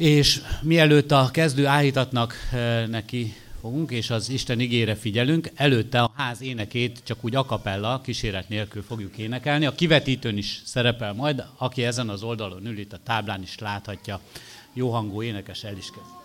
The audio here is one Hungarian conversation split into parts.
És mielőtt a kezdő áhítatnak eh, neki fogunk, és az Isten igére figyelünk, előtte a ház énekét csak úgy akapella, kíséret nélkül fogjuk énekelni. A kivetítőn is szerepel majd, aki ezen az oldalon ül, itt a táblán is láthatja. Jó hangú énekes el is kezd.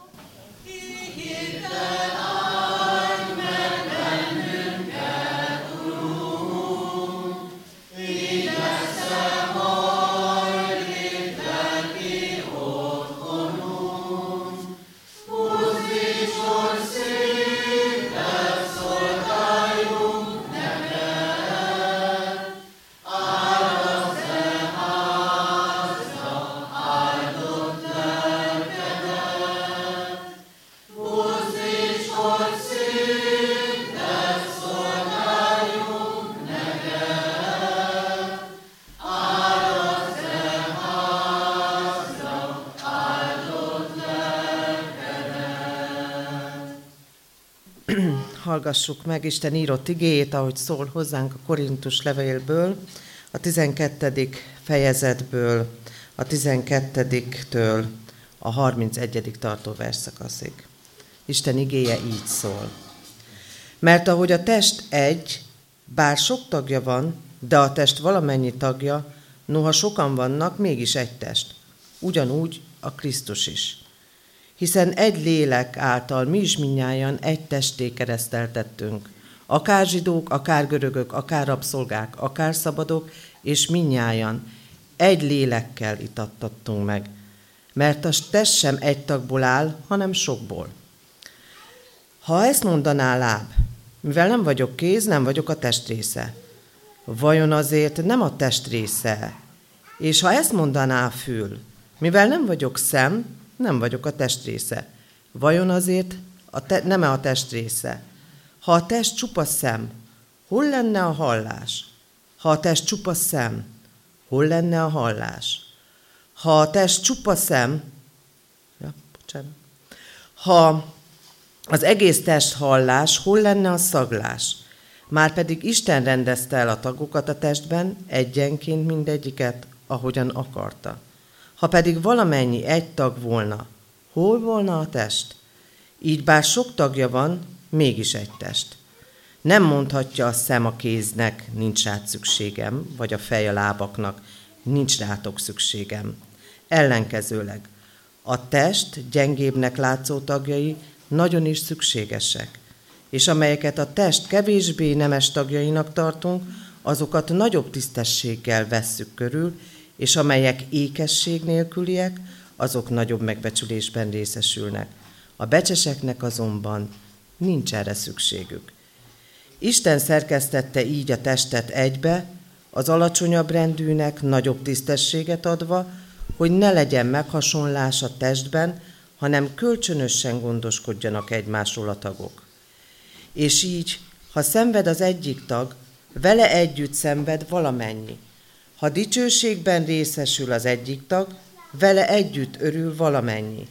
Hallgassuk meg Isten írott igéjét, ahogy szól hozzánk a Korintus levélből, a 12. fejezetből, a 12-től a 31. tartó verszakaszig. Isten igéje így szól. Mert ahogy a test egy, bár sok tagja van, de a test valamennyi tagja, noha sokan vannak, mégis egy test. Ugyanúgy a Krisztus is hiszen egy lélek által mi is minnyáján egy testé kereszteltettünk. Akár zsidók, akár görögök, akár rabszolgák, akár szabadok, és minnyáján egy lélekkel itattattunk meg. Mert a test sem egy tagból áll, hanem sokból. Ha ezt mondaná láb, mivel nem vagyok kéz, nem vagyok a test része. Vajon azért nem a test része? És ha ezt mondaná fül, mivel nem vagyok szem, nem vagyok a test része. Vajon azért a te, nem-e a test része? Ha a test csupa szem, hol lenne a hallás? Ha a test csupa szem, hol lenne a hallás? Ha a test csupa szem, ja, bocsánat. Ha az egész test hallás, hol lenne a szaglás? Márpedig Isten rendezte el a tagokat a testben, egyenként mindegyiket, ahogyan akarta. Ha pedig valamennyi egy tag volna, hol volna a test? Így bár sok tagja van, mégis egy test. Nem mondhatja a szem a kéznek, nincs rá szükségem, vagy a fej a lábaknak, nincs rátok szükségem. Ellenkezőleg, a test gyengébbnek látszó tagjai nagyon is szükségesek, és amelyeket a test kevésbé nemes tagjainak tartunk, azokat nagyobb tisztességgel vesszük körül, és amelyek ékesség nélküliek, azok nagyobb megbecsülésben részesülnek. A becseseknek azonban nincs erre szükségük. Isten szerkesztette így a testet egybe, az alacsonyabb rendűnek nagyobb tisztességet adva, hogy ne legyen meghasonlás a testben, hanem kölcsönösen gondoskodjanak egymásról a tagok. És így, ha szenved az egyik tag, vele együtt szenved valamennyi. Ha dicsőségben részesül az egyik tag, vele együtt örül valamennyi.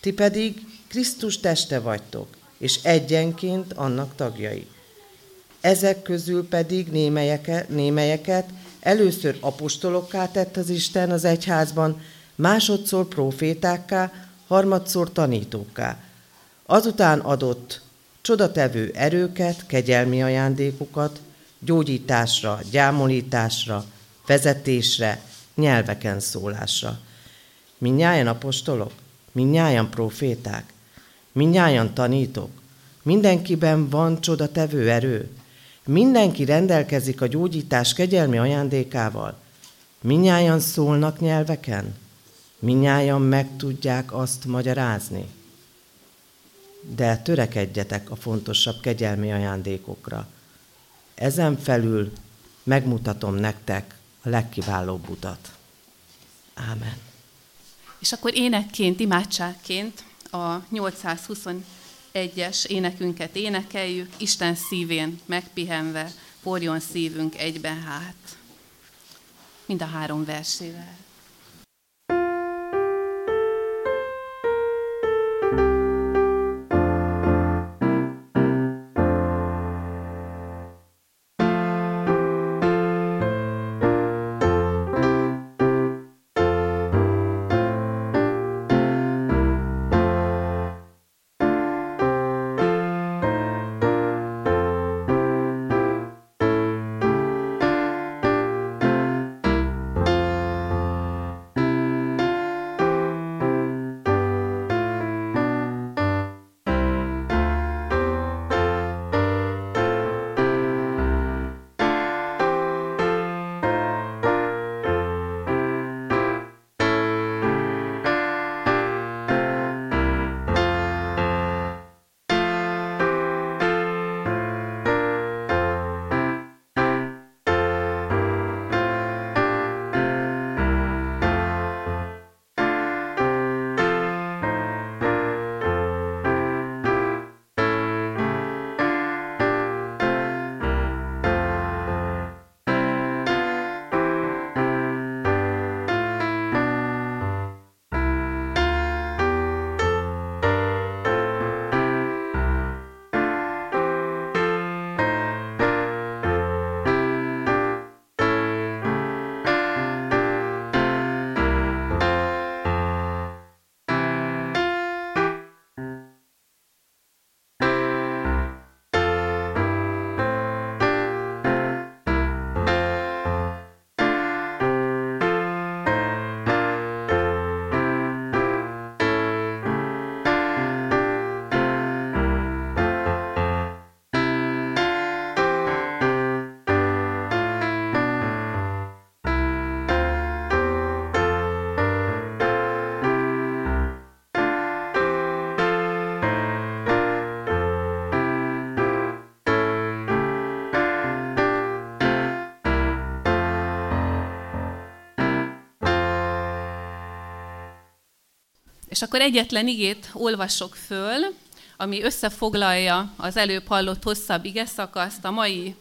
Ti pedig Krisztus teste vagytok, és egyenként annak tagjai. Ezek közül pedig némelyeket, némelyeket először apostolokká tett az Isten az egyházban, másodszor profétákká, harmadszor tanítókká. Azután adott csodatevő erőket, kegyelmi ajándékokat, gyógyításra, gyámolításra, vezetésre, nyelveken szólásra. Minnyáján apostolok, minnyáján proféták, minnyáján tanítok, mindenkiben van csodatevő erő, mindenki rendelkezik a gyógyítás kegyelmi ajándékával, minnyáján szólnak nyelveken, minnyáján meg tudják azt magyarázni. De törekedjetek a fontosabb kegyelmi ajándékokra. Ezen felül megmutatom nektek a legkiválóbb utat. Ámen. És akkor énekként, imádságként a 821-es énekünket énekeljük, Isten szívén megpihenve, forjon szívünk egyben hát. Mind a három versével. És akkor egyetlen igét olvasok föl, ami összefoglalja az előbb hallott hosszabb ige a mai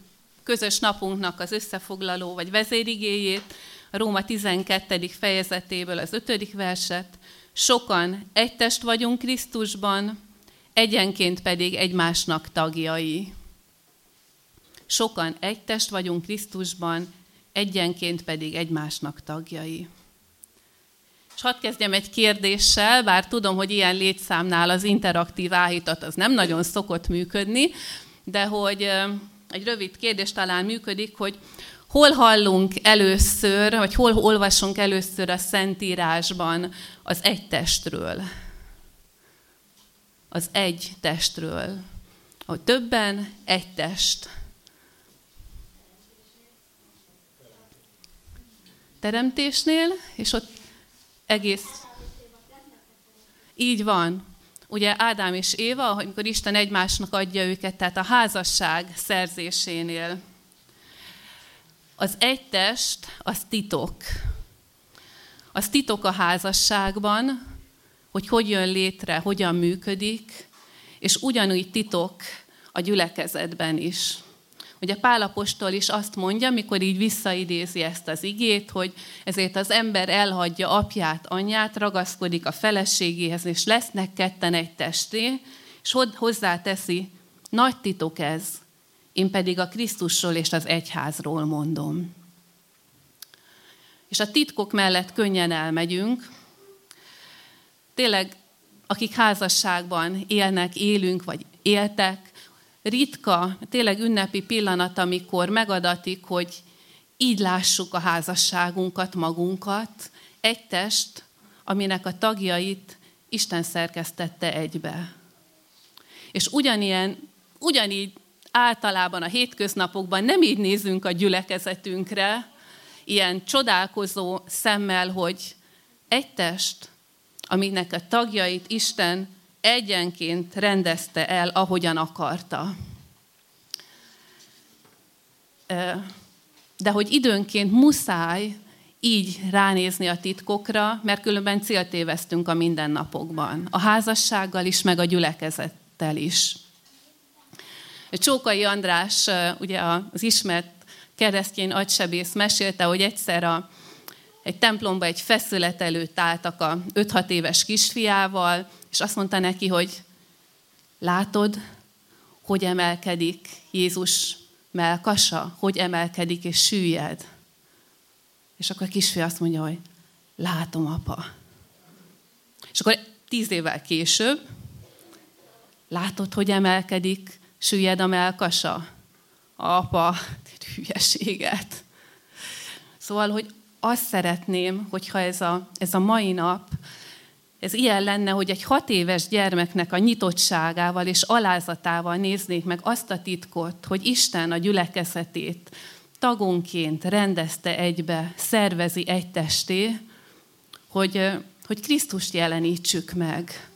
közös napunknak az összefoglaló vagy vezérigéjét, a Róma 12. fejezetéből az 5. verset. Sokan egy test vagyunk Krisztusban, egyenként pedig egymásnak tagjai. Sokan egy test vagyunk Krisztusban, egyenként pedig egymásnak tagjai. És hadd kezdjem egy kérdéssel, bár tudom, hogy ilyen létszámnál az interaktív áhítat az nem nagyon szokott működni, de hogy egy rövid kérdés talán működik, hogy hol hallunk először, vagy hol olvasunk először a Szentírásban az egy testről. Az egy testről. Hogy többen egy test. Teremtésnél, és ott egész... Így van. Ugye Ádám és Éva, amikor Isten egymásnak adja őket, tehát a házasság szerzésénél. Az egy test, az titok. Az titok a házasságban, hogy hogy jön létre, hogyan működik, és ugyanúgy titok a gyülekezetben is. Ugye Pálapostól is azt mondja, mikor így visszaidézi ezt az igét, hogy ezért az ember elhagyja apját, anyját, ragaszkodik a feleségéhez, és lesznek ketten egy testé, és hozzáteszi, nagy titok ez, én pedig a Krisztusról és az egyházról mondom. És a titkok mellett könnyen elmegyünk. Tényleg, akik házasságban élnek, élünk, vagy éltek, ritka, tényleg ünnepi pillanat, amikor megadatik, hogy így lássuk a házasságunkat, magunkat, egy test, aminek a tagjait Isten szerkesztette egybe. És ugyanilyen, ugyanígy általában a hétköznapokban nem így nézünk a gyülekezetünkre, ilyen csodálkozó szemmel, hogy egy test, aminek a tagjait Isten egyenként rendezte el, ahogyan akarta. De hogy időnként muszáj így ránézni a titkokra, mert különben céltévesztünk a mindennapokban. A házassággal is, meg a gyülekezettel is. Csókai András, ugye az ismert keresztény agysebész mesélte, hogy egyszer a, egy templomba egy feszület előtt álltak a 5-6 éves kisfiával, és azt mondta neki, hogy látod, hogy emelkedik Jézus melkasa, hogy emelkedik és süllyed. És akkor a kisfiú azt mondja, hogy látom, apa. És akkor tíz évvel később, látod, hogy emelkedik, süllyed a melkasa? Apa, hülyeséget. Szóval, hogy azt szeretném, hogyha ez a, ez a mai nap ez ilyen lenne, hogy egy hat éves gyermeknek a nyitottságával és alázatával néznék meg azt a titkot, hogy Isten a gyülekezetét tagonként rendezte egybe, szervezi egy testé, hogy, hogy Krisztust jelenítsük meg.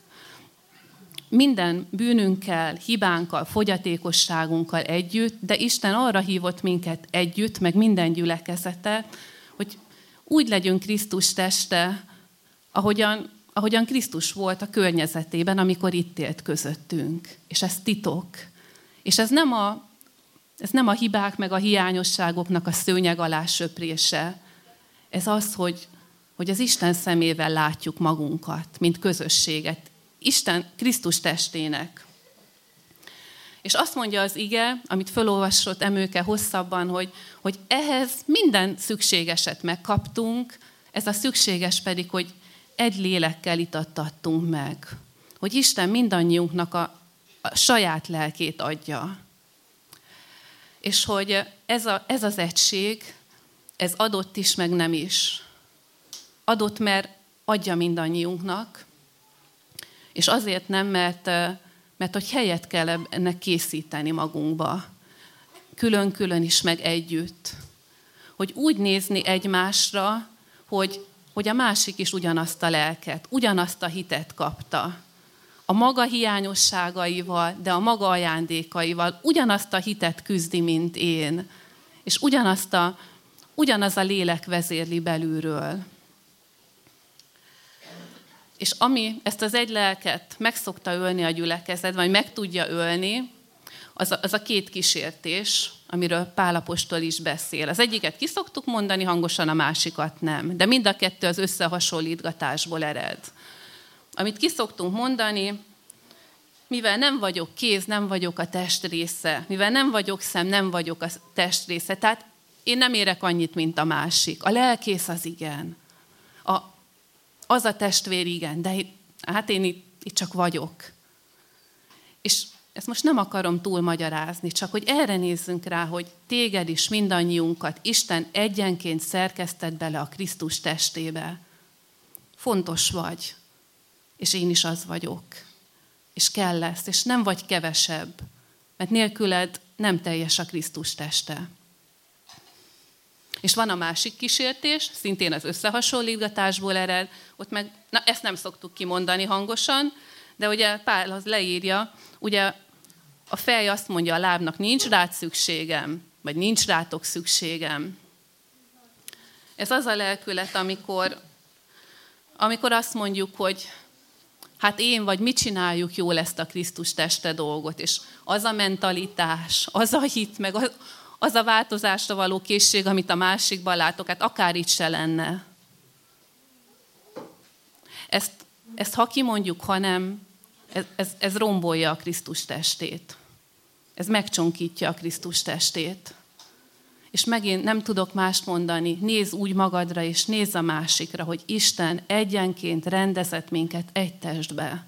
Minden bűnünkkel, hibánkkal, fogyatékosságunkkal együtt, de Isten arra hívott minket együtt, meg minden gyülekezete, hogy úgy legyünk Krisztus teste, ahogyan ahogyan Krisztus volt a környezetében, amikor itt élt közöttünk. És ez titok. És ez nem a, ez nem a hibák meg a hiányosságoknak a szőnyeg alá söprése. Ez az, hogy, hogy az Isten szemével látjuk magunkat, mint közösséget. Isten Krisztus testének. És azt mondja az ige, amit felolvasott Emőke hosszabban, hogy, hogy ehhez minden szükségeset megkaptunk, ez a szükséges pedig, hogy egy lélekkel itattattunk meg. Hogy Isten mindannyiunknak a, a saját lelkét adja. És hogy ez, a, ez az egység, ez adott is, meg nem is. Adott, mert adja mindannyiunknak, és azért nem, mert, mert hogy helyet kell ennek készíteni magunkba. Külön-külön is, meg együtt. Hogy úgy nézni egymásra, hogy hogy a másik is ugyanazt a lelket, ugyanazt a hitet kapta. A maga hiányosságaival, de a maga ajándékaival ugyanazt a hitet küzdi, mint én. És ugyanazt a, ugyanaz a lélek vezérli belülről. És ami ezt az egy lelket meg szokta ölni a gyülekezet, vagy meg tudja ölni, az a, az a két kísértés, amiről Pálapostól is beszél. Az egyiket ki szoktuk mondani hangosan, a másikat nem. De mind a kettő az összehasonlítgatásból ered. Amit ki szoktunk mondani, mivel nem vagyok kéz, nem vagyok a test része, mivel nem vagyok szem, nem vagyok a test része, tehát én nem érek annyit, mint a másik. A lelkész az igen. A, az a testvér igen, de hát én itt, itt csak vagyok. És ezt most nem akarom túl magyarázni, csak hogy erre nézzünk rá, hogy téged is, mindannyiunkat Isten egyenként szerkesztett bele a Krisztus testébe. Fontos vagy, és én is az vagyok. És kell lesz, és nem vagy kevesebb, mert nélküled nem teljes a Krisztus teste. És van a másik kísértés, szintén az összehasonlítgatásból ered, ott meg, na ezt nem szoktuk kimondani hangosan, de ugye Pál az leírja, ugye a fej azt mondja a lábnak, nincs rád szükségem, vagy nincs rátok szükségem. Ez az a lelkület, amikor, amikor azt mondjuk, hogy hát én vagy mit csináljuk jól ezt a Krisztus teste dolgot, és az a mentalitás, az a hit, meg az, az a változásra való készség, amit a másikban látok, hát akár itt se lenne. Ezt, ezt ha kimondjuk, ha nem, ez, ez, rombolja a Krisztus testét. Ez megcsonkítja a Krisztus testét. És megint nem tudok mást mondani, nézz úgy magadra, és nézz a másikra, hogy Isten egyenként rendezett minket egy testbe.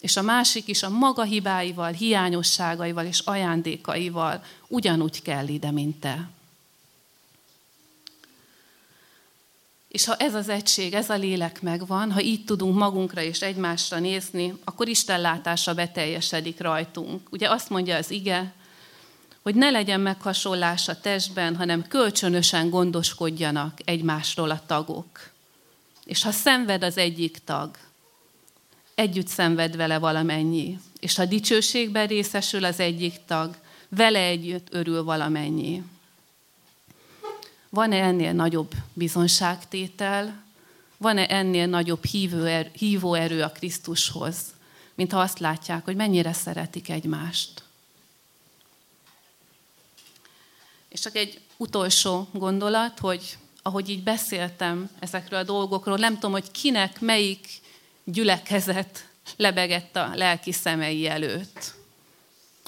És a másik is a maga hibáival, hiányosságaival és ajándékaival ugyanúgy kell ide, mint te. És ha ez az egység, ez a lélek megvan, ha így tudunk magunkra és egymásra nézni, akkor Isten látása beteljesedik rajtunk. Ugye azt mondja az ige, hogy ne legyen meghasonlás a testben, hanem kölcsönösen gondoskodjanak egymásról a tagok. És ha szenved az egyik tag, együtt szenved vele valamennyi. És ha dicsőségben részesül az egyik tag, vele együtt örül valamennyi. Van-e ennél nagyobb bizonságtétel? Van-e ennél nagyobb hívóerő, hívóerő a Krisztushoz, mint ha azt látják, hogy mennyire szeretik egymást? És csak egy utolsó gondolat, hogy ahogy így beszéltem ezekről a dolgokról, nem tudom, hogy kinek melyik gyülekezet lebegett a lelki szemei előtt.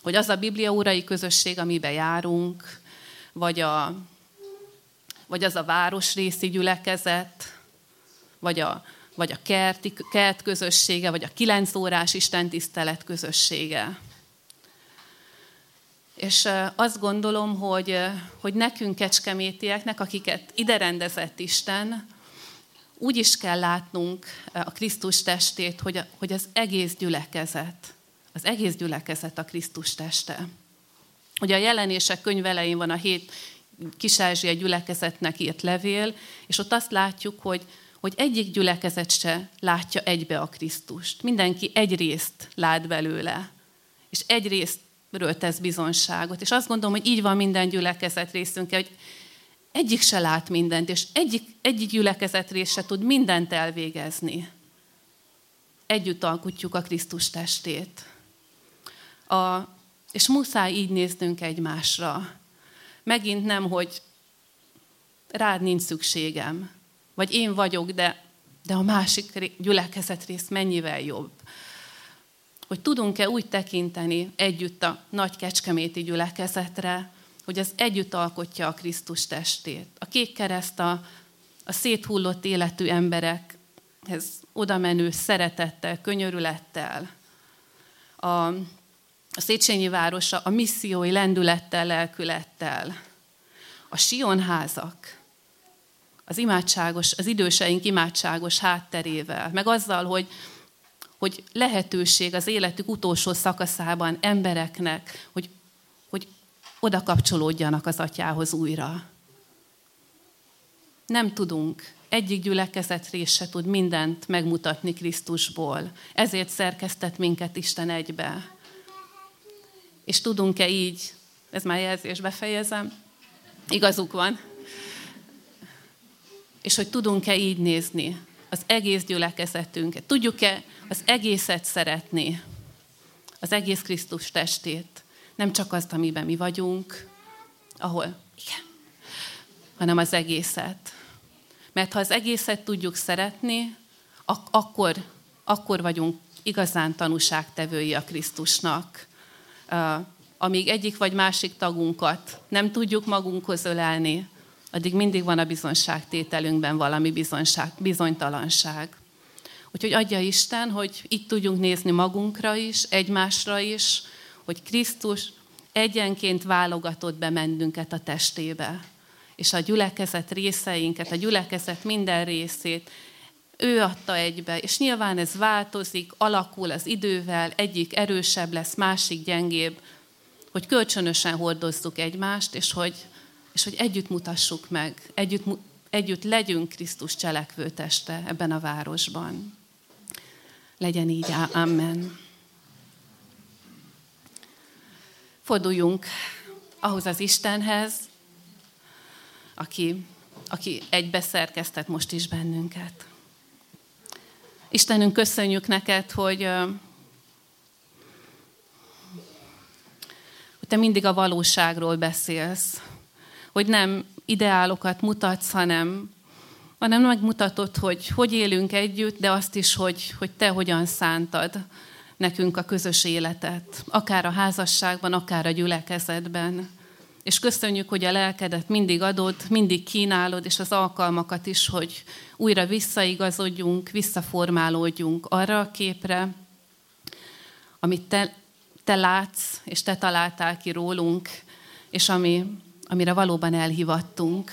Hogy az a Biblia órai közösség, amiben járunk, vagy a vagy az a városrészi gyülekezet, vagy a, vagy a kerti, kert közössége, vagy a kilenc órás istentisztelet közössége. És azt gondolom, hogy, hogy nekünk kecskemétieknek, akiket ide rendezett Isten, úgy is kell látnunk a Krisztus testét, hogy, hogy az egész gyülekezet, az egész gyülekezet a Krisztus teste. Ugye a jelenések könyvelején van a hét Kis-Ázsia gyülekezetnek írt levél, és ott azt látjuk, hogy, hogy egyik gyülekezet se látja egybe a Krisztust. Mindenki egy részt lát belőle, és egy részről tesz bizonságot. És azt gondolom, hogy így van minden gyülekezet részünk, hogy egyik se lát mindent, és egyik, egyik gyülekezet rész se tud mindent elvégezni. Együtt alkotjuk a Krisztus testét. A, és muszáj így néznünk egymásra megint nem, hogy rád nincs szükségem, vagy én vagyok, de, de a másik gyülekezet rész mennyivel jobb. Hogy tudunk-e úgy tekinteni együtt a nagy kecskeméti gyülekezetre, hogy az együtt alkotja a Krisztus testét. A kék kereszt a, a széthullott életű emberekhez oda menő szeretettel, könyörülettel, a, a Széchenyi városa a missziói lendülettel, lelkülettel, a sionházak, az imádságos, az időseink imádságos hátterével, meg azzal, hogy, hogy lehetőség az életük utolsó szakaszában embereknek, hogy, hogy oda kapcsolódjanak az atyához újra. Nem tudunk, egyik gyülekezet rész se tud mindent megmutatni Krisztusból. Ezért szerkesztett minket Isten egybe. És tudunk-e így, ez már jelzés, befejezem, igazuk van, és hogy tudunk-e így nézni az egész gyülekezetünket. Tudjuk-e az egészet szeretni? Az egész Krisztus testét. Nem csak azt, amiben mi vagyunk, ahol, igen, hanem az egészet. Mert ha az egészet tudjuk szeretni, ak- akkor, akkor vagyunk igazán tanúságtevői a Krisztusnak. Amíg egyik vagy másik tagunkat nem tudjuk magunkhoz ölelni, addig mindig van a bizonságtételünkben valami bizonyság, bizonytalanság. Úgyhogy adja Isten, hogy itt tudjunk nézni magunkra is, egymásra is, hogy Krisztus egyenként válogatott be mennünket a testébe, és a gyülekezet részeinket, a gyülekezet minden részét ő adta egybe, és nyilván ez változik, alakul az idővel, egyik erősebb lesz, másik gyengébb, hogy kölcsönösen hordozzuk egymást, és hogy, és hogy együtt mutassuk meg, együtt, együtt legyünk Krisztus cselekvő teste ebben a városban. Legyen így, amen. Forduljunk ahhoz az Istenhez, aki, aki egybeszerkeztet most is bennünket. Istenünk, köszönjük neked, hogy, te mindig a valóságról beszélsz, hogy nem ideálokat mutatsz, hanem, hanem megmutatod, hogy hogy élünk együtt, de azt is, hogy, hogy te hogyan szántad nekünk a közös életet, akár a házasságban, akár a gyülekezetben. És köszönjük, hogy a lelkedet mindig adod, mindig kínálod, és az alkalmakat is, hogy újra visszaigazodjunk, visszaformálódjunk arra a képre, amit te, te látsz, és te találtál ki rólunk, és ami, amire valóban elhivattunk.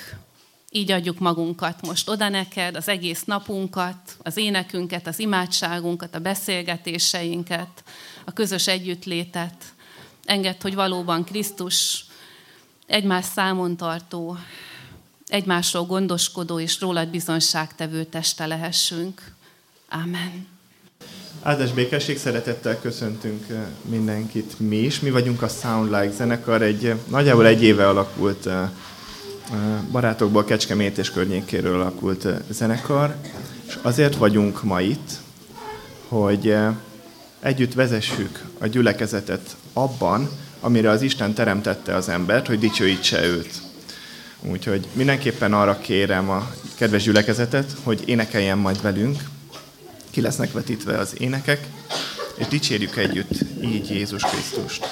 Így adjuk magunkat most oda neked, az egész napunkat, az énekünket, az imádságunkat, a beszélgetéseinket, a közös együttlétet. Engedd, hogy valóban Krisztus egymás számon tartó, egymásról gondoskodó és rólad bizonságtevő teste lehessünk. Amen. Áldás békesség, szeretettel köszöntünk eh, mindenkit mi is. Mi vagyunk a Soundlike zenekar, egy eh, nagyjából egy éve alakult eh, barátokból Kecskemét és környékéről alakult zenekar, és azért vagyunk ma itt, hogy együtt vezessük a gyülekezetet abban, amire az Isten teremtette az embert, hogy dicsőítse őt. Úgyhogy mindenképpen arra kérem a kedves gyülekezetet, hogy énekeljen majd velünk, ki lesznek vetítve az énekek, és dicsérjük együtt így Jézus Krisztust.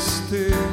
Csak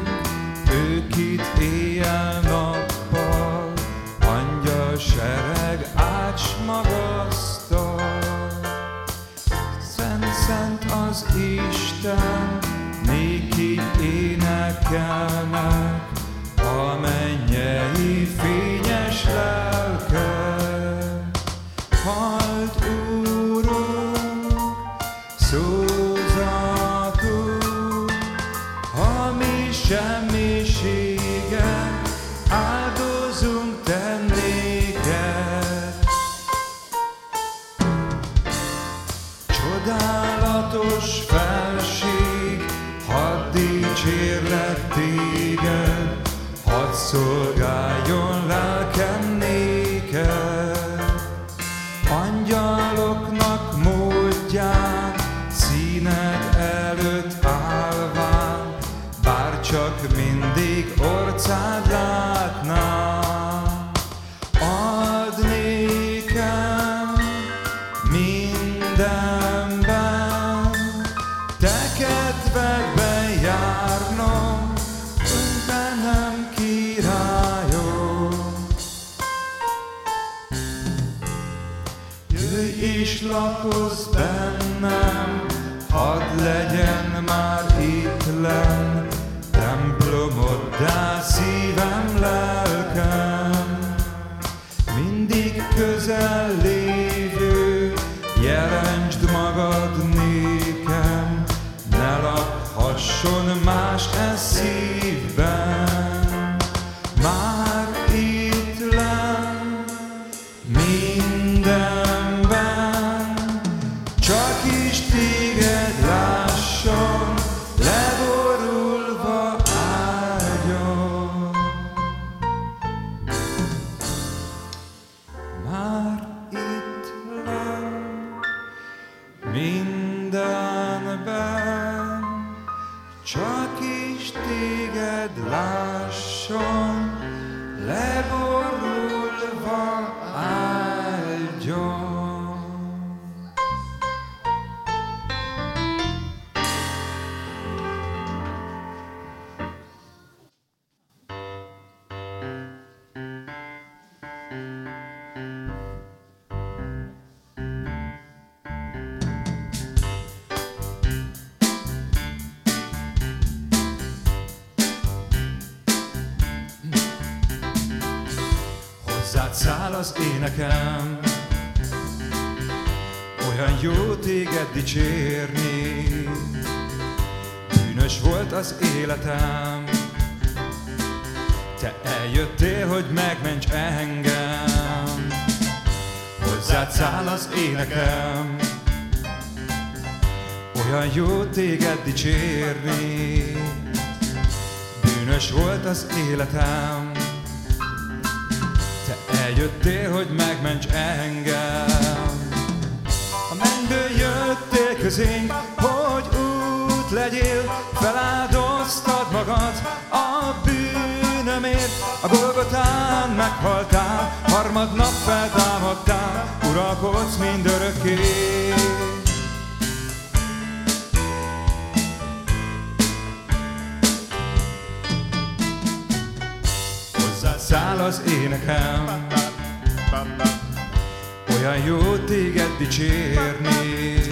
út legyél, feláldoztad magad a bűnömért. A Golgotán meghaltál, harmadnap feltámadtál, uralkodsz mindörökké. Hozzád száll az énekem, olyan jó téged dicsérni.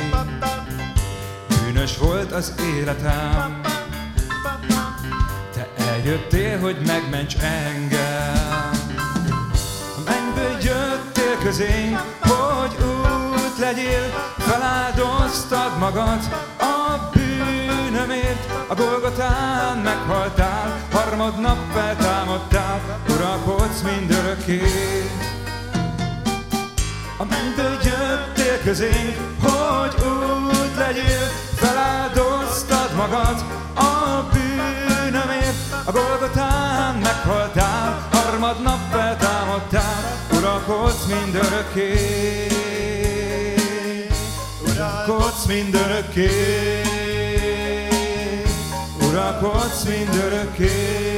Bűnös volt az életem, te eljöttél, hogy megments engem. A mennyből jöttél közénk, hogy út legyél, feláldoztad magad a bűnömért. A Golgotán meghaltál, harmadnap feltámadtál, uralkodsz mindörökké. A mennyből jöttél közénk, hogy út legyél, feláldoztad magad a bűnömért. A Golgotán meghaltál, harmadnap feltámadtál, uralkodsz mindörökké. Uralkodsz mindörökké. Uralkodsz mindörökké.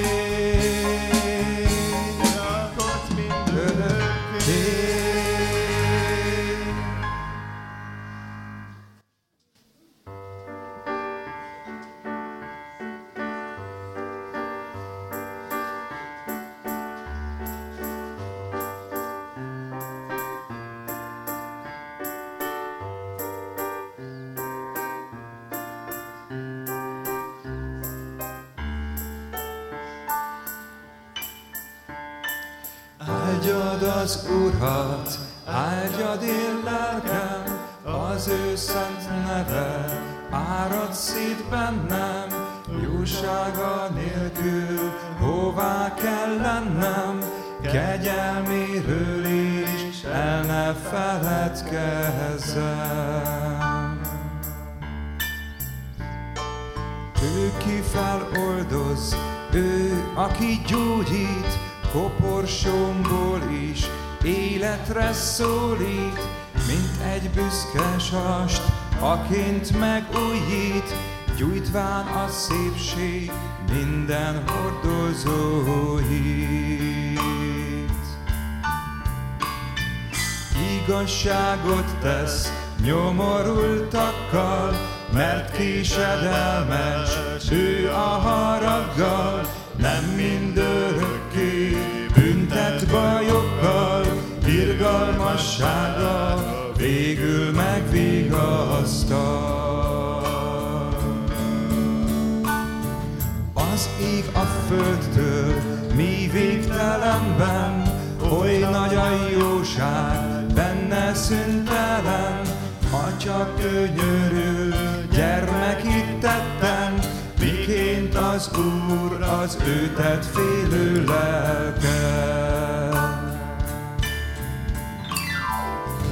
Áldjad az Urat, áldjad én lelkem, az ő szent neve, árad szét bennem, jósága nélkül, hová kell lennem, kegyelméről is el ne feledkezzem. Ő ki feloldoz, ő, aki gyógyít, koporsomból is életre szólít, mint egy büszke sast, aként megújít, gyújtván a szépség minden hordozóit. Igazságot tesz nyomorultakkal, mert késedelmes ő a haraggal, nem mindörökké büntet bajokkal, irgalmassága végül asztal. Az ég a földtől, mi végtelenben, oly nagy a jóság, benne szüntelen, Atya könyörül, gyermek itt tetten, miként az Úr az őtet félő lelke.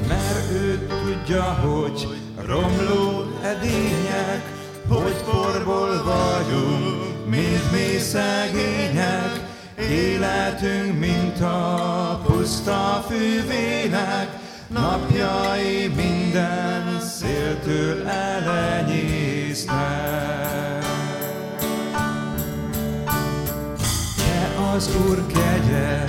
Mert ő tudja, hogy romló edények, hogy porból vagyunk, mint mi szegények, életünk, mint a puszta fűvének, napjai minden széltől elenyésznek. Az Úr kegye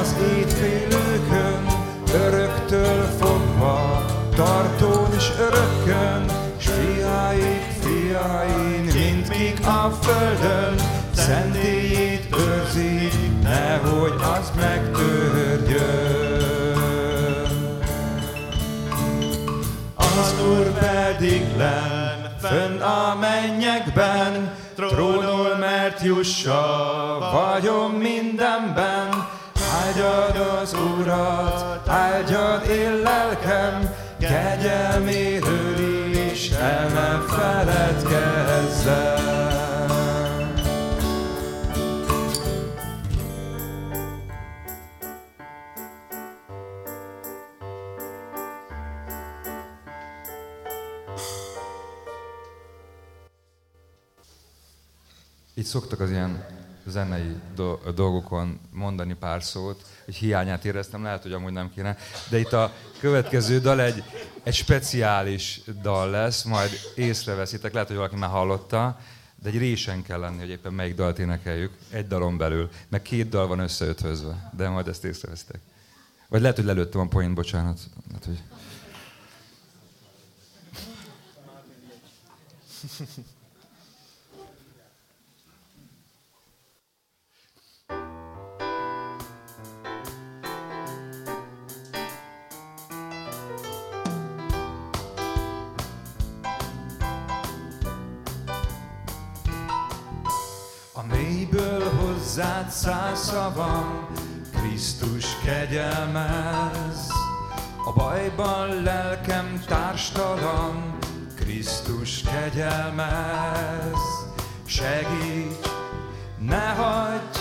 az étfélőkön, öröktől fogva, tartón és örökkön, s fiaik, fiain, mindkik a földön, szentélyét őrzi, nehogy az megtörjön. Az Úr pedig len, fönn a mennyekben, trónol, mert jussa, vagyom mindenben. Áldjad az Urat, áldjad én lelkem, kegyelméről is el ne feledkezzem. Szoktak az ilyen zenei do- dolgokon mondani pár szót, hogy hiányát éreztem, lehet, hogy amúgy nem kéne, de itt a következő dal egy, egy speciális dal lesz, majd észreveszitek, lehet, hogy valaki már hallotta, de egy résen kell lenni, hogy éppen melyik dalt énekeljük, egy dalon belül, meg két dal van összeötvözve, de majd ezt észreveszitek. Vagy lehet, hogy lelőttem a poént, bocsánat. Lehet, hogy... hozzád száll szavam, Krisztus kegyelmez. A bajban lelkem társtalan, Krisztus kegyelmez. Segíts, ne hagyj,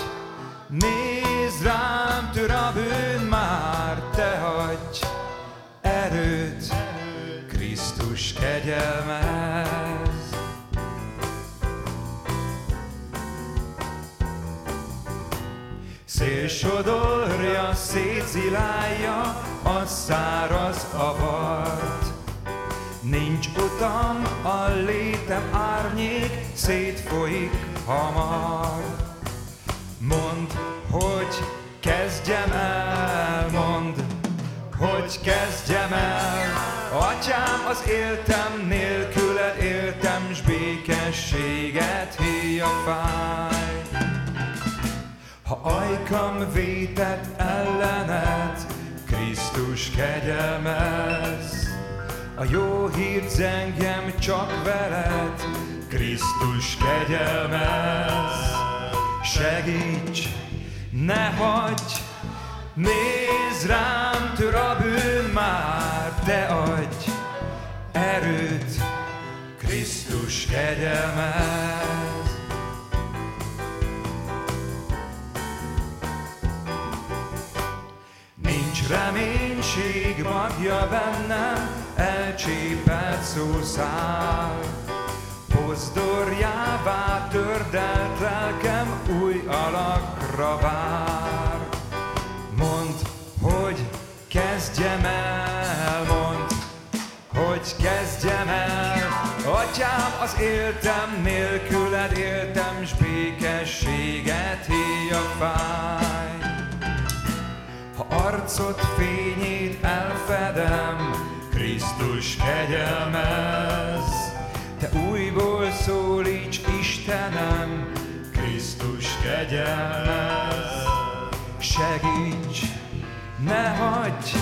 nézd rám, tör a bűn már, te hagyj erőt, Krisztus kegyelmez. Szél sodorja, szétzilálja a száraz avart. Nincs utam, a létem árnyék, szétfolyik hamar. Mondd, hogy kezdjem el, mondd, hogy kezdjem el. Atyám, az éltem nélküled éltem, s békességet híja fáj. Ha ajkam vétett ellenet, Krisztus kegyelmez. A jó hírt zengjem csak veled, Krisztus kegyelmez. Segíts, ne hagyj, nézd rám, tör a bűn már, te adj erőt, Krisztus kegyelmez. Nincs reménység magja bennem, elcsépelt szószál. Pozdorjává tördelt lelkem új alakra vár. Mondd, hogy kezdjem el, mondd, hogy kezdjem el. Atyám, az éltem nélküled éltem, s békességet híja fáj arcot, fényét elfedem, Krisztus kegyelmez. Te újból szólíts Istenem, Krisztus kegyelmez. Segíts, ne hagyj,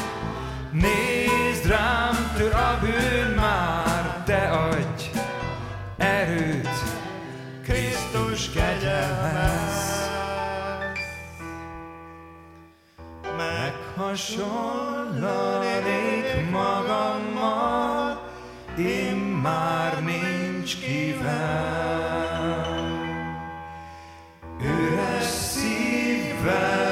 nézd rám, tör a bűn már, te adj erőt, Krisztus kegyelmez. Hasonlanék magammal, én már nincs kivel. Üres szívvel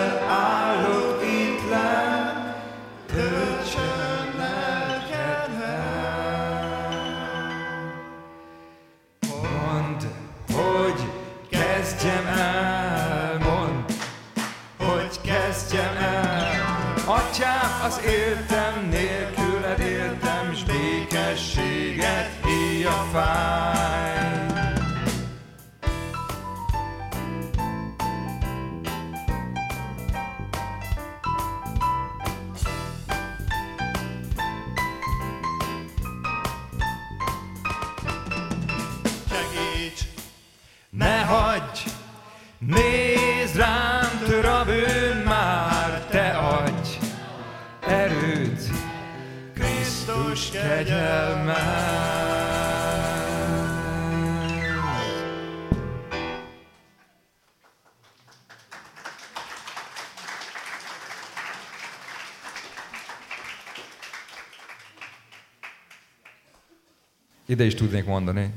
Ide is tudnék mondani.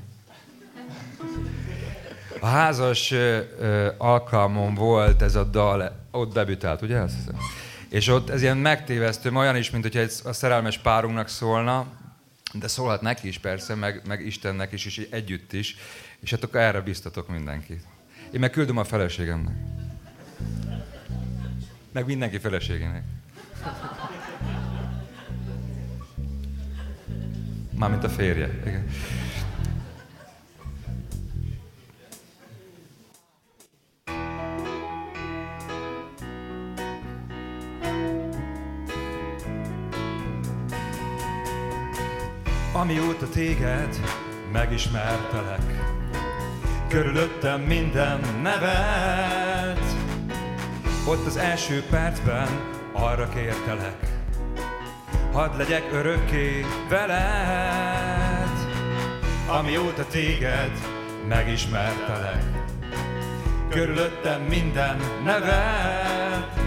A házas alkalmon volt ez a dal, ott debütált, ugye? Azt hiszem. És ott ez ilyen megtévesztő, olyan is, mint hogyha egy, a szerelmes párunknak szólna, de szólhat neki is persze, meg, meg Istennek is, és együtt is. És hát akkor erre biztatok mindenkit. Én meg küldöm a feleségemnek. Meg mindenki feleségének. Mármint a férje. Igen. Amióta téged megismertelek, körülöttem minden nevet. Ott az első percben arra kértelek, hadd legyek örökké veled. Amióta téged megismertelek, körülöttem minden nevet.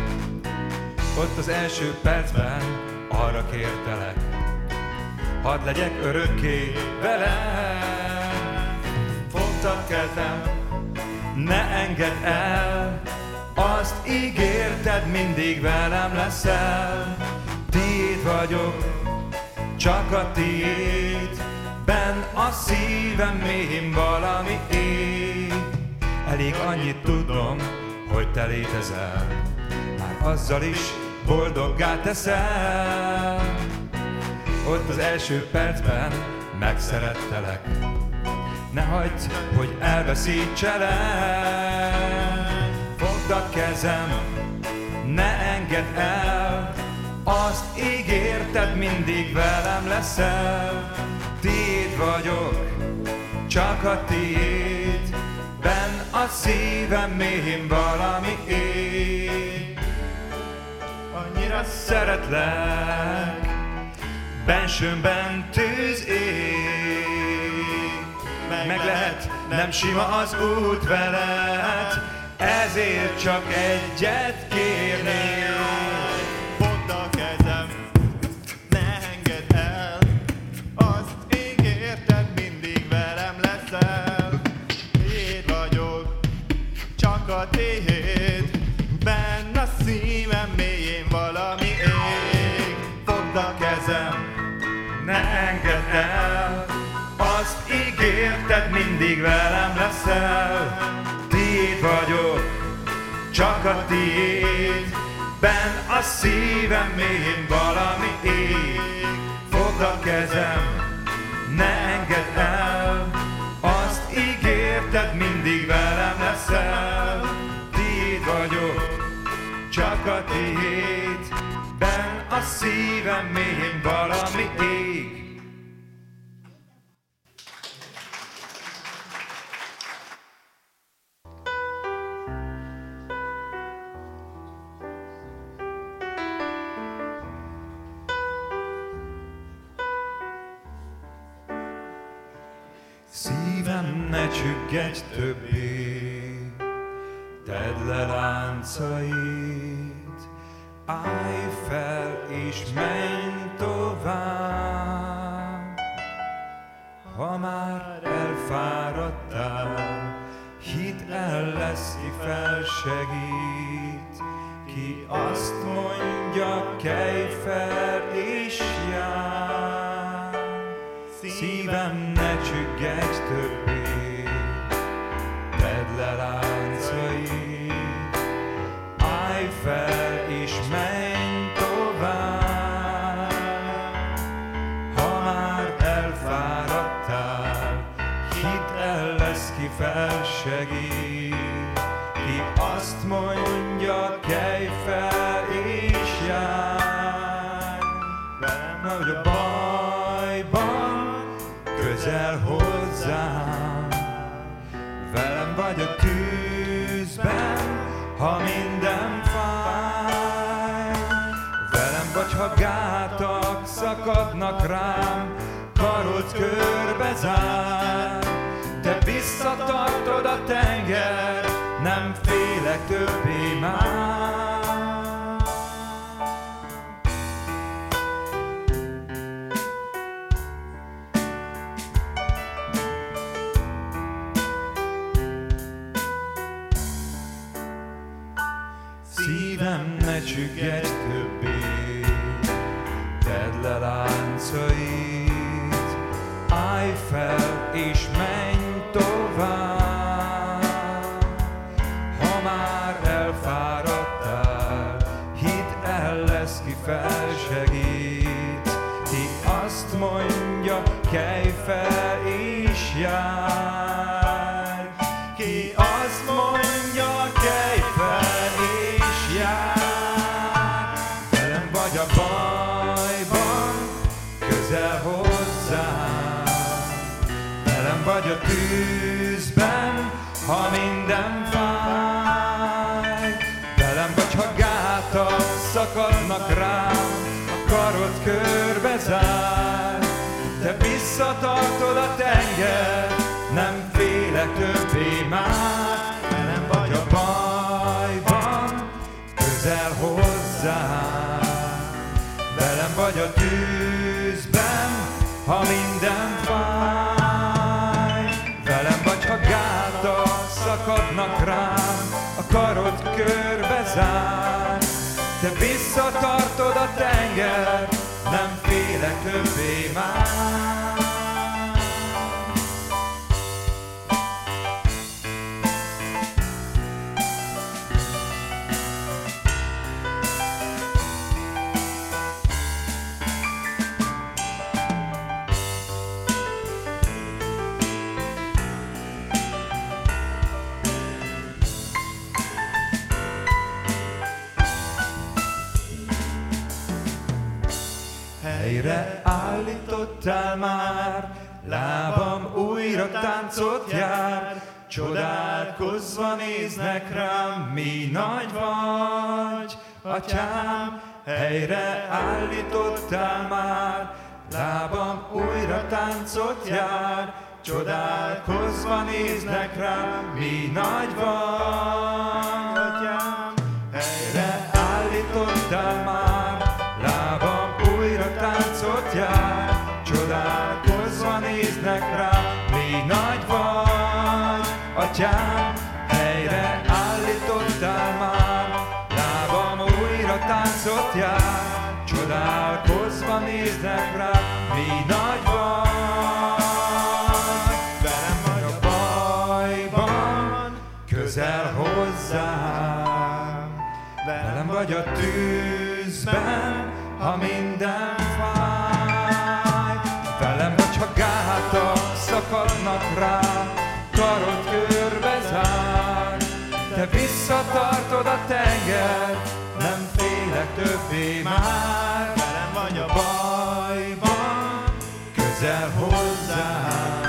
Ott az első percben arra kértelek, hadd legyek örökké veled. Fogd a kezem, ne engedd el, azt ígérted, mindig velem leszel. Tiéd vagyok, csak a tiéd, ben a szívem mélyén valami ég. Elég annyit tudnom, hogy te létezel, már azzal is boldoggá teszel. Ott az első percben megszerettelek, ne hagyd, hogy elveszítselek. Fogd a kezem, ne engedd el, azt ígérted, mindig velem leszel. Tiéd vagyok, csak a tiéd, ben a szívem mélyén valami ég. Annyira szeretlek, bensőmben tűz ég. Meg lehet, nem sima az út veled, ezért csak egyet kérnék. Mindig velem leszel. Tiéd vagyok, csak a tiéd, ben a szívem mélyén valami ég. Fogd a kezem, ne engedd el, azt ígérted, mindig velem leszel. Tiéd vagyok, csak a tiéd, ben a szívem mélyén valami ég. Többé, tedd le láncait, és visszatartod a tenger, nem félek többé már. Velem vagy a bajban, közel hozzám. Velem vagy a tűzben, ha minden fáj. Velem vagy, ha gátak szakadnak rám, a karod körbe zár. Te visszatartod a tenger, nem félek többé már. Állítottál már, lábam újra táncot jár, csodálkozva néznek rám, mi nagy vagy, atyám. Helyre állítottál már, lábam újra táncot jár, csodálkozva néznek rám, mi nagy vagy, atyám. Helyre állítottál már, atyám, helyre állítottál már, lábam újra táncot jár, csodálkozva néznek rá, mi nagy vagy, velem vagy a bajban, közel hozzám, velem vagy a tűzben, ha minden fáj. Velem vagy, ha gátak szakadnak rá, karod körbe zár. Te visszatartod a tenger, nem félek többé már. Velem vagy a bajban, közel hozzám.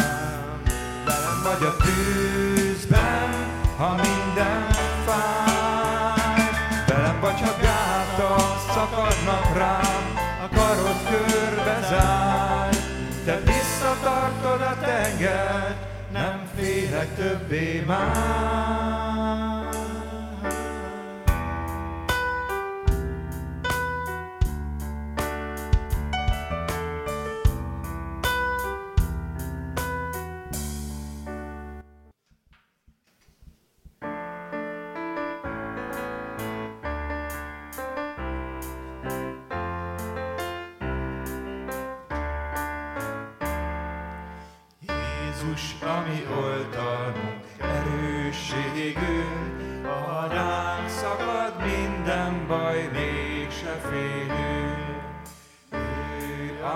Velem vagy a tűzben, ha minden fáj. Velem vagy, ha gátak szakadnak rám, a karod körbe zár. Te visszatartod a tengert, nem félek többé már.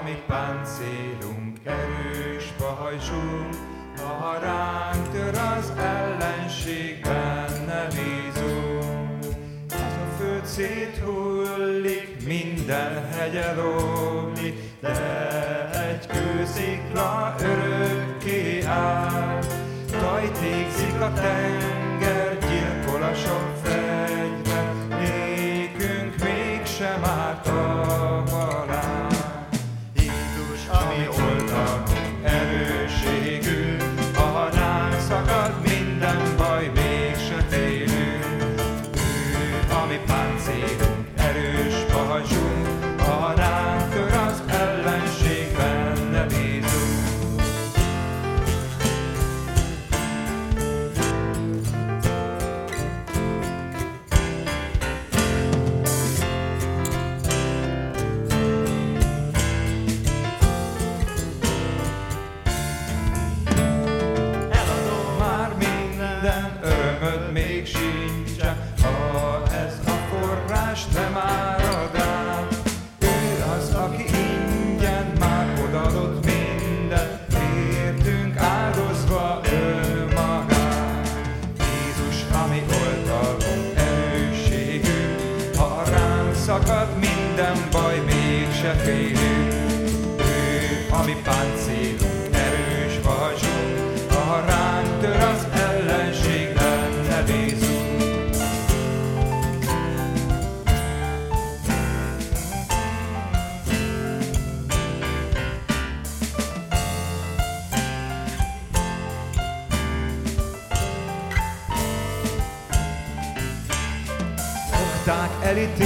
Ő, ami páncélunk, erős pajzsunk, ha ránk tör az ellenség, benne bízunk. Az a föld széthullik, minden hegye romlik, de egy kőszikla örökké áll. Tajtékzik a tenger, gyilkol a sok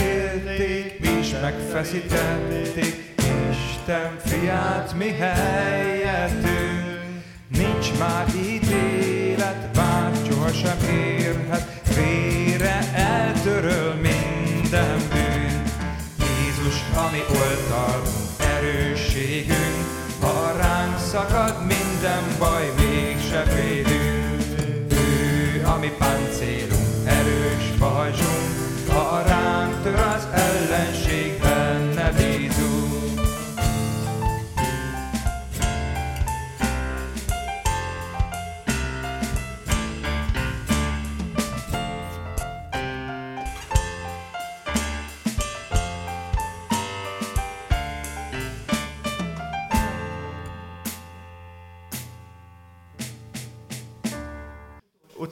elítélték, és megfeszítették Isten fiát mi helyettünk. Nincs már ítélet, vád sohasem érhet, félre eltöröl minden bűn. Jézus, ami oltalmunk, erősségünk, ha ránk szakad minden baj, mégse félünk. Ő, ami páncélunk, erős pajzsunk, ha ránk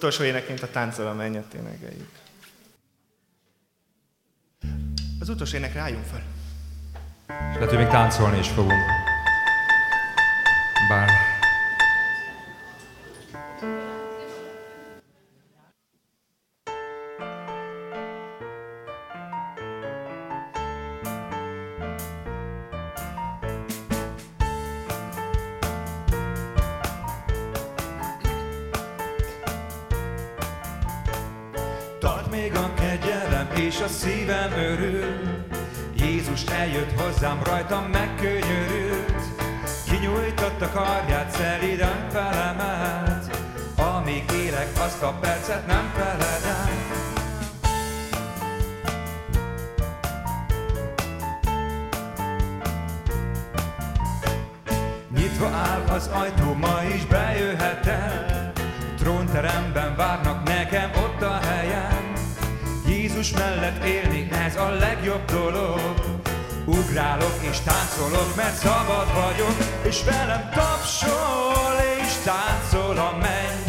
Utolsó éneként a táncol a mennyet énekeljük. Az utolsó énekre álljunk fel. És lehet, hogy még táncolni is fogunk. Hozzám, rajtam megkönyörült. Kinyújtotta karját, szeliden felemelt. Amíg élek, azt a percet nem feledem. Nyitva áll az ajtó, ma is bejöhetem. Trónteremben várnak nekem ott a helyem. Jézus mellett élni, ez a legjobb dolog. Ugrálok és táncolok, mert szabad vagyok, és velem tapsol és táncol a menny.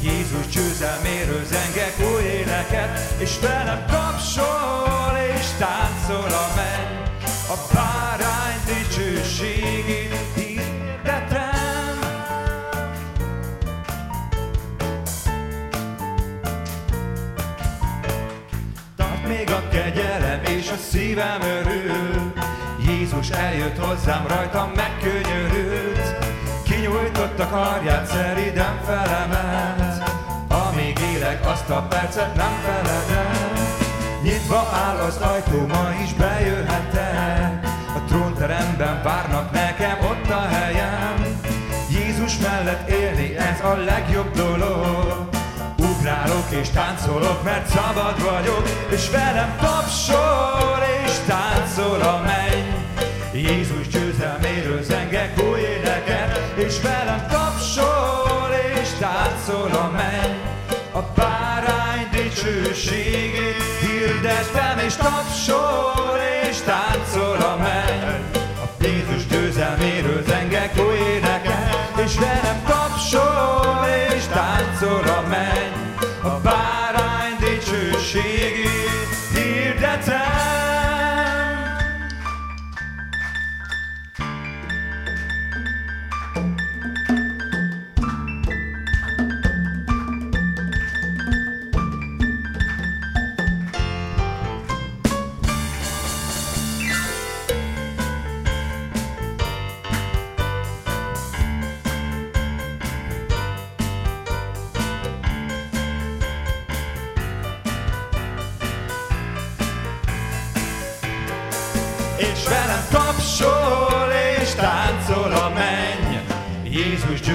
Jézus győzelméről zengek új éleket, és velem tapsol és táncol a menny. A bárány dicsőségét szívem örül. Jézus eljött hozzám, rajtam megkönyörült. Kinyújtotta karját, szeriden felemelt. Amíg élek, azt a percet nem feledem. Nyitva áll az ajtó, ma is bejöhetek. A trónteremben várnak nekem ott a helyem. Jézus mellett élni, a legjobb dolog. Ugrálok és táncolok, mert szabad vagyok, és velem tapsol és táncol a menny. Jézus győzelméről zengek új éneket, és velem tapsol és táncol a menny. A bárány dicsőségét hirdetem, és tapsol és táncol a menny.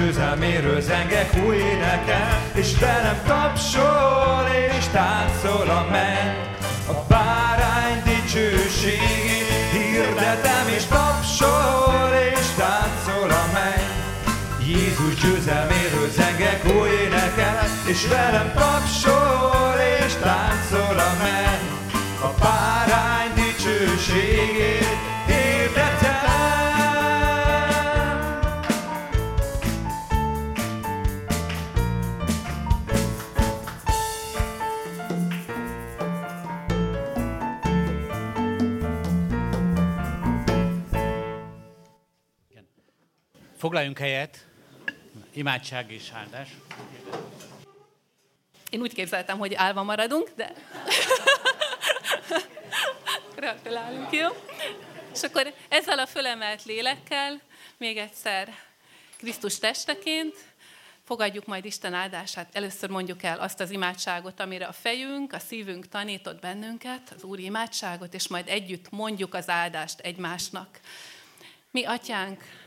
Győzelméről zengek új éneket, és velem tapsol és táncol a menny. A bárány dicsőségét hirdetem, és tapsol és táncol a menny. Jézus győzelméről zengek új éneket, és velem tapsol és táncol a menny. A bárány dicsőségét Foglaljunk helyet, imádság és áldás. Én úgy képzeltem, hogy állva maradunk, de gratulálunk, jó? És akkor ezzel a fölemelt lélekkel még egyszer Krisztus testeként fogadjuk majd Isten áldását. Először mondjuk el azt az imádságot, amire a fejünk, a szívünk tanított bennünket, az Úr imádságot, és majd együtt mondjuk az áldást egymásnak. Mi, Atyánk,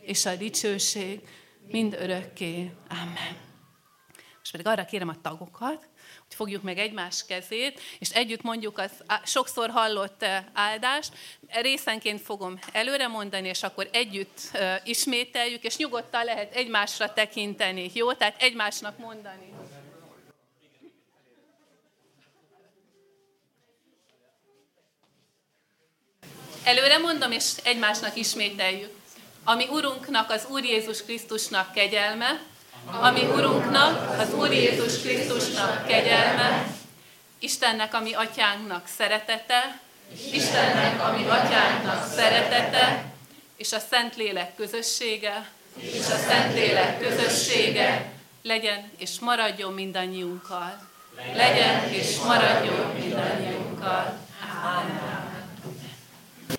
és a dicsőség mind örökké. Amen. Most pedig arra kérem a tagokat, hogy fogjuk meg egymás kezét, és együtt mondjuk az sokszor hallott áldást. Részenként fogom előre mondani, és akkor együtt ismételjük, és nyugodtan lehet egymásra tekinteni, jó? Tehát egymásnak mondani. Előre mondom, és egymásnak ismételjük. Ami Urunknak, az Úr Jézus Krisztusnak kegyelme, ami Urunknak, az Úr Jézus Krisztusnak kegyelme, Istennek, ami atyánknak szeretete, Istennek, ami atyánknak szeretete, és a Szentlélek közössége, és a Szentlélek közössége legyen és maradjon mindannyiunkkal. Legyen és maradjon mindannyiunkkal. Amen.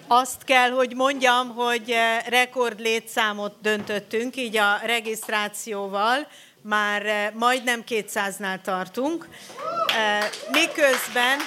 Azt kell, hogy mondjam, hogy rekord létszámot döntöttünk, így a regisztrációval. Már majdnem 200-nál tartunk. Miközben,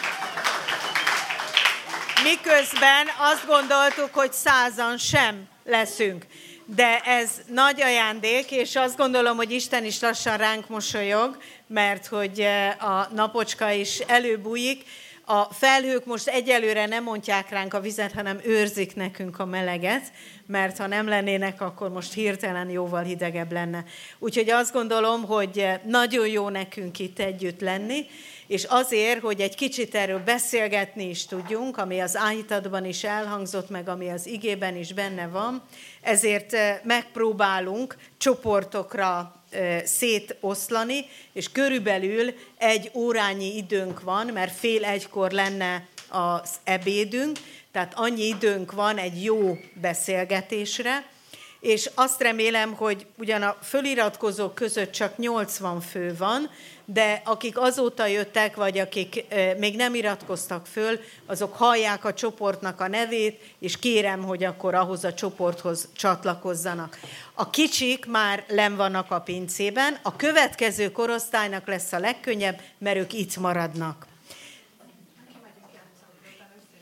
miközben azt gondoltuk, hogy százan sem leszünk. De ez nagy ajándék, és azt gondolom, hogy Isten is lassan ránk mosolyog, mert hogy a napocska is előbújik, a felhők most egyelőre nem mondják ránk a vizet, hanem őrzik nekünk a meleget, mert ha nem lennének, akkor most hirtelen jóval hidegebb lenne. Úgyhogy azt gondolom, hogy nagyon jó nekünk itt együtt lenni, és azért, hogy egy kicsit erről beszélgetni is tudjunk, ami az áhítatban is elhangzott, meg ami az igében is benne van, ezért megpróbálunk csoportokra szétoszlani, és körülbelül egy órányi időnk van, mert fél egykor lenne az ebédünk, tehát annyi időnk van egy jó beszélgetésre, és azt remélem, hogy ugyan a föliratkozók között csak 80 fő van, de akik azóta jöttek, vagy akik még nem iratkoztak föl, azok hallják a csoportnak a nevét, és kérem, hogy akkor ahhoz a csoporthoz csatlakozzanak. A kicsik már len vannak a pincében, a következő korosztálynak lesz a legkönnyebb, mert ők itt maradnak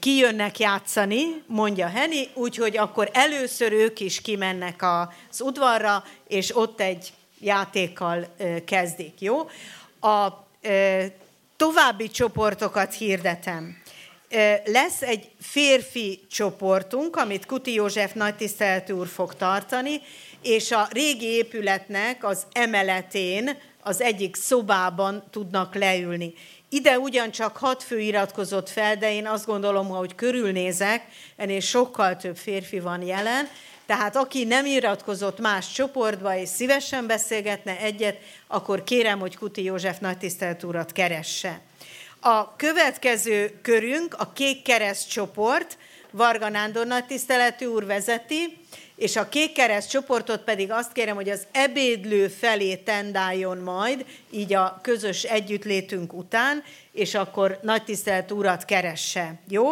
kijönnek játszani, mondja Heni, úgyhogy akkor először ők is kimennek az udvarra, és ott egy játékkal kezdik, jó? A további csoportokat hirdetem. Lesz egy férfi csoportunk, amit Kuti József nagytiszteletű úr fog tartani, és a régi épületnek az emeletén, az egyik szobában tudnak leülni. Ide ugyancsak hat fő iratkozott fel, de én azt gondolom, hogy körülnézek, ennél sokkal több férfi van jelen, tehát aki nem iratkozott más csoportba, és szívesen beszélgetne egyet, akkor kérem, hogy Kuti József nagytisztelt urat keresse. A következő körünk a Kék Kereszt csoport, Varga Nándor nagytiszteletű úr vezeti, és a kék kereszt csoportot pedig azt kérem, hogy az ebédlő felé tendáljon majd, így a közös együttlétünk után, és akkor nagy tisztelt urat keresse. Jó?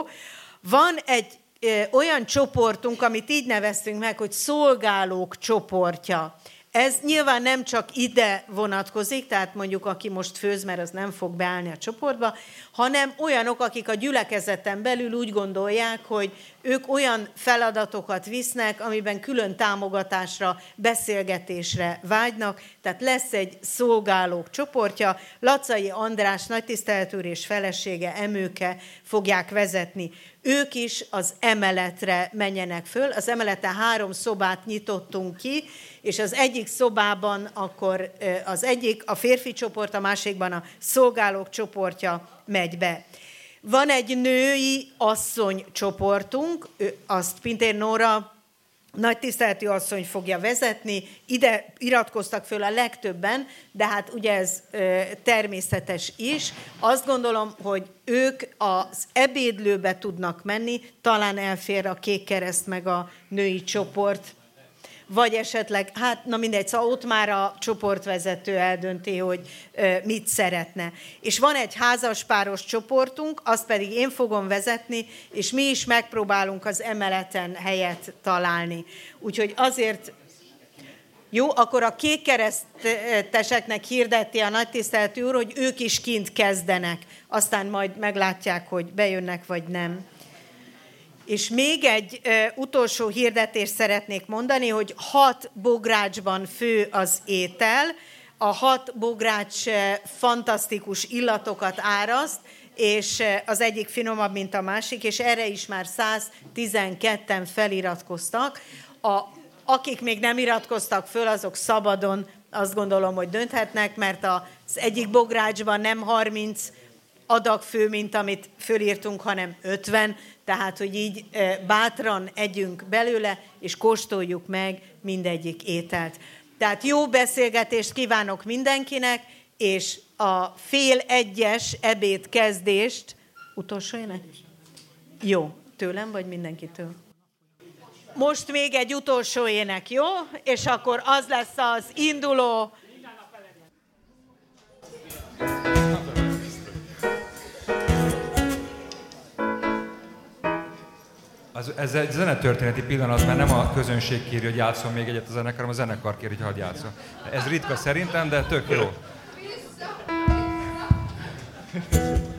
Van egy olyan csoportunk, amit így neveztünk meg, hogy szolgálók csoportja. Ez nyilván nem csak ide vonatkozik, tehát mondjuk aki most főz, mert az nem fog beállni a csoportba, hanem olyanok, akik a gyülekezeten belül úgy gondolják, hogy ők olyan feladatokat visznek, amiben külön támogatásra, beszélgetésre vágynak, tehát lesz egy szolgálók csoportja, Lacai András nagytiszteletű és felesége Emőke fogják vezetni. Ők is az emeletre menjenek föl, az emeleten három szobát nyitottunk ki, és az egyik szobában akkor az egyik, a férfi csoport, a másikban a szolgálók csoportja megy be. Van egy női asszony csoportunk, azt Pintér Nóra nagy tiszteletű asszony fogja vezetni, ide iratkoztak föl a legtöbben, de hát ugye ez ö, természetes is. Azt gondolom, hogy ők az ebédlőbe tudnak menni, talán elfér a kék kereszt meg a női csoport vagy esetleg, hát na mindegy, szóval ott már a csoportvezető eldönti, hogy mit szeretne. És van egy házaspáros csoportunk, azt pedig én fogom vezetni, és mi is megpróbálunk az emeleten helyet találni. Úgyhogy azért jó, akkor a kék kereszteseknek hirdeti a nagy tiszteletű úr, hogy ők is kint kezdenek. Aztán majd meglátják, hogy bejönnek vagy nem. És még egy ö, utolsó hirdetést szeretnék mondani, hogy hat bográcsban fő az étel, a hat bogrács fantasztikus illatokat áraszt, és az egyik finomabb, mint a másik, és erre is már 112-en feliratkoztak. A, akik még nem iratkoztak föl, azok szabadon azt gondolom, hogy dönthetnek, mert az egyik bográcsban nem 30 adagfő, mint amit fölírtunk, hanem 50, tehát, hogy így bátran együnk belőle, és kóstoljuk meg mindegyik ételt. Tehát jó beszélgetést kívánok mindenkinek, és a fél egyes ebéd kezdést, utolsó ének? Jó, tőlem vagy mindenkitől? Most még egy utolsó ének, jó? És akkor az lesz az induló Az, ez egy zenetörténeti pillanat, mert nem a közönség kéri, hogy játszon még egyet a zenekar, hanem a zenekar kéri, hogy hadd játszon. Ez ritka szerintem, de tök jó. Minden